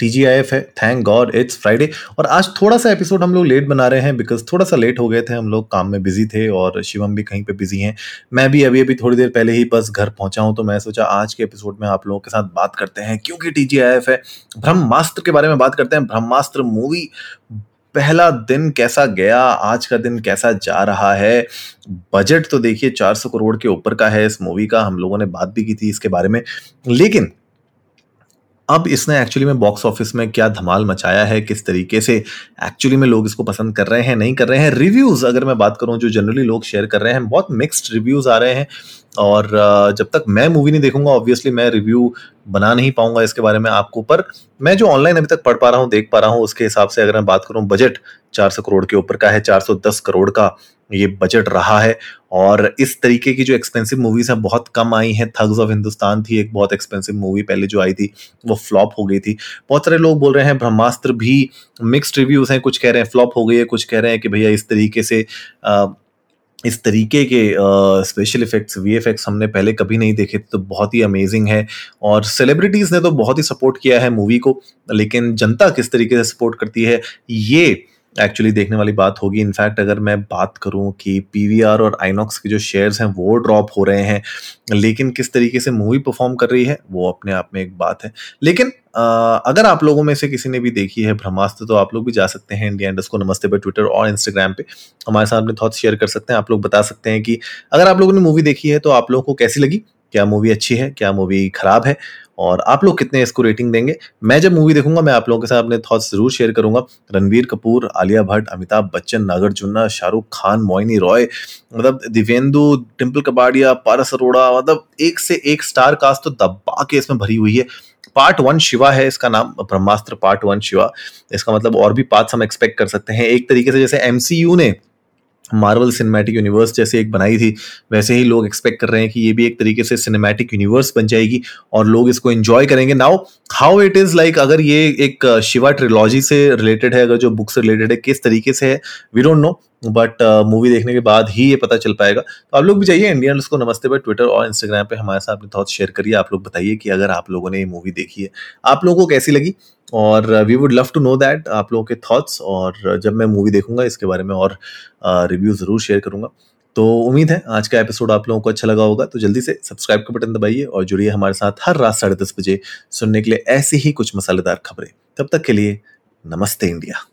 TGIF है thank God it's Friday और आज थोड़ा सा एपिसोड हम लोग लेट बना रहे हैं बिकॉज़ थोड़ा सा लेट हो गए थे, हम लोग काम में बिज़ी थे और शिवम भी कहीं पे बिज़ी हैं। मैं भी अभी अभी थोड़ी देर पहले ही बस घर पहुँचा हूँ तो मैं सोचा आज के एपिसोड में आप लोगों के साथ बात करते हैं, क्योंकि टीजीआईएफ है, ब्रह्मास्त्र के बारे में बात करते हैं। ब्रह्मास्त्र मूवी पहला दिन कैसा गया, आज का दिन कैसा जा रहा है? बजट तो देखिए 400 करोड़ के ऊपर का है इस मूवी का, हम लोगों ने बात भी की थी इसके बारे में। लेकिन अब इसने एक्चुअली में बॉक्स ऑफ़िस में क्या धमाल मचाया है, किस तरीके से एक्चुअली में लोग इसको पसंद कर रहे हैं, नहीं कर रहे हैं? रिव्यूज़ अगर मैं बात करूँ, जो जनरली लोग शेयर कर रहे हैं, बहुत मिक्स्ड रिव्यूज़ आ रहे हैं। और जब तक मैं मूवी नहीं देखूँगा ऑब्वियसली मैं रिव्यू बना नहीं पाऊँगा इसके बारे में आपको पर मैं जो ऑनलाइन अभी तक पढ़ पा रहा हूँ देख पा रहा हूँ उसके हिसाब से अगर मैं बात करूँ बजट 400 करोड़ के ऊपर का है 410 करोड़ का ये बजट रहा है और इस तरीके की जो एक्सपेंसिव मूवीज़ हैं बहुत कम आई हैं। थग्स ऑफ़ हिंदुस्तान थी एक बहुत एक्सपेंसिव मूवी पहले जो आई थी वो फ्लॉप हो गई थी। बहुत सारे लोग बोल रहे हैं ब्रह्मास्त्र भी मिक्स्ड रिव्यूज़ हैं कुछ कह रहे हैं फ्लॉप हो गई है कुछ कह रहे हैं कि भैया इस तरीके से आ, इस तरीके के स्पेशल इफेक्ट्स वी हमने पहले कभी नहीं देखे तो बहुत ही अमेजिंग है। और सेलिब्रिटीज़ ने तो बहुत ही सपोर्ट किया है मूवी को, लेकिन जनता किस तरीके से सपोर्ट करती है, ये एक्चुअली देखने वाली बात होगी। इनफैक्ट अगर मैं बात करूँ कि पीवीआर और आइनॉक्स के जो शेयर्स हैं, वो ड्रॉप हो रहे हैं, लेकिन किस तरीके से मूवी परफॉर्म कर रही है, वो अपने आप में एक बात है। लेकिन अगर आप लोगों में से किसी ने भी देखी है ब्रह्मास्त्र तो आप लोग भी जा सकते हैं इंडिया इंडस्ट को नमस्ते पे ट्विटर और इंस्टाग्राम पे। हमारे साथ अपने थॉट्स शेयर कर सकते हैं। आप लोग बता सकते हैं कि अगर आप लोगों ने मूवी देखी है तो आप लोगों को कैसी लगी? क्या मूवी अच्छी है, क्या मूवी खराब है और आप लोग कितने इसको रेटिंग देंगे? मैं जब मूवी देखूँगा, मैं आप लोगों के साथ अपने थॉट्स ज़रूर शेयर करूँगा। रणवीर कपूर, आलिया भट्ट, अमिताभ बच्चन नागार्जुना शाहरुख खान मोइनी रॉय मतलब दिव्येंदु टिम्पल कबाड़िया, पारस अरोड़ा मतलब एक से एक स्टार कास्ट तो दबा के इसमें भरी हुई है। पार्ट वन शिवा है इसका नाम, ब्रह्मास्त्र पार्ट वन शिवा। इसका मतलब और भी पार्ट्स हम एक्सपेक्ट कर सकते हैं। एक तरीके से जैसे एमसीयू ने मार्वल सिनेमैटिक यूनिवर्स जैसे एक बनाई थी, वैसे ही लोग एक्सपेक्ट कर रहे हैं कि ये भी एक तरीके से सिनेमैटिक यूनिवर्स बन जाएगी और लोग इसको एंजॉय करेंगे। Now how it is like अगर ये एक शिवा ट्रिलॉजी से रिलेटेड है, अगर जो बुक से रिलेटेड है, किस तरीके से है we don't know but movie देखने के बाद ही ये पता चल पाएगा। तो आप लोग भी जाइए इंडियन को नमस्ते पर ट्विटर और इंस्टाग्राम पे हमारे साथ अपने थॉट्स शेयर करिए। आप लोग बताइए कि अगर आप लोगों ने ये मूवी देखी है आप लोगों को कैसी लगी? और we would love to know that आप लोगों के थॉट्स और जब मैं मूवी देखूँगा इसके बारे में और रिव्यू uh, ज़रूर शेयर करूँगा। तो उम्मीद है आज का एपिसोड आप लोगों को अच्छा लगा होगा। तो जल्दी से सब्सक्राइब का बटन दबाइए और जुड़िए हमारे साथ हर रात साढ़े दस बजे सुनने के लिए ऐसी ही कुछ मसालेदार खबरें। तब तक के लिए नमस्ते इंडिया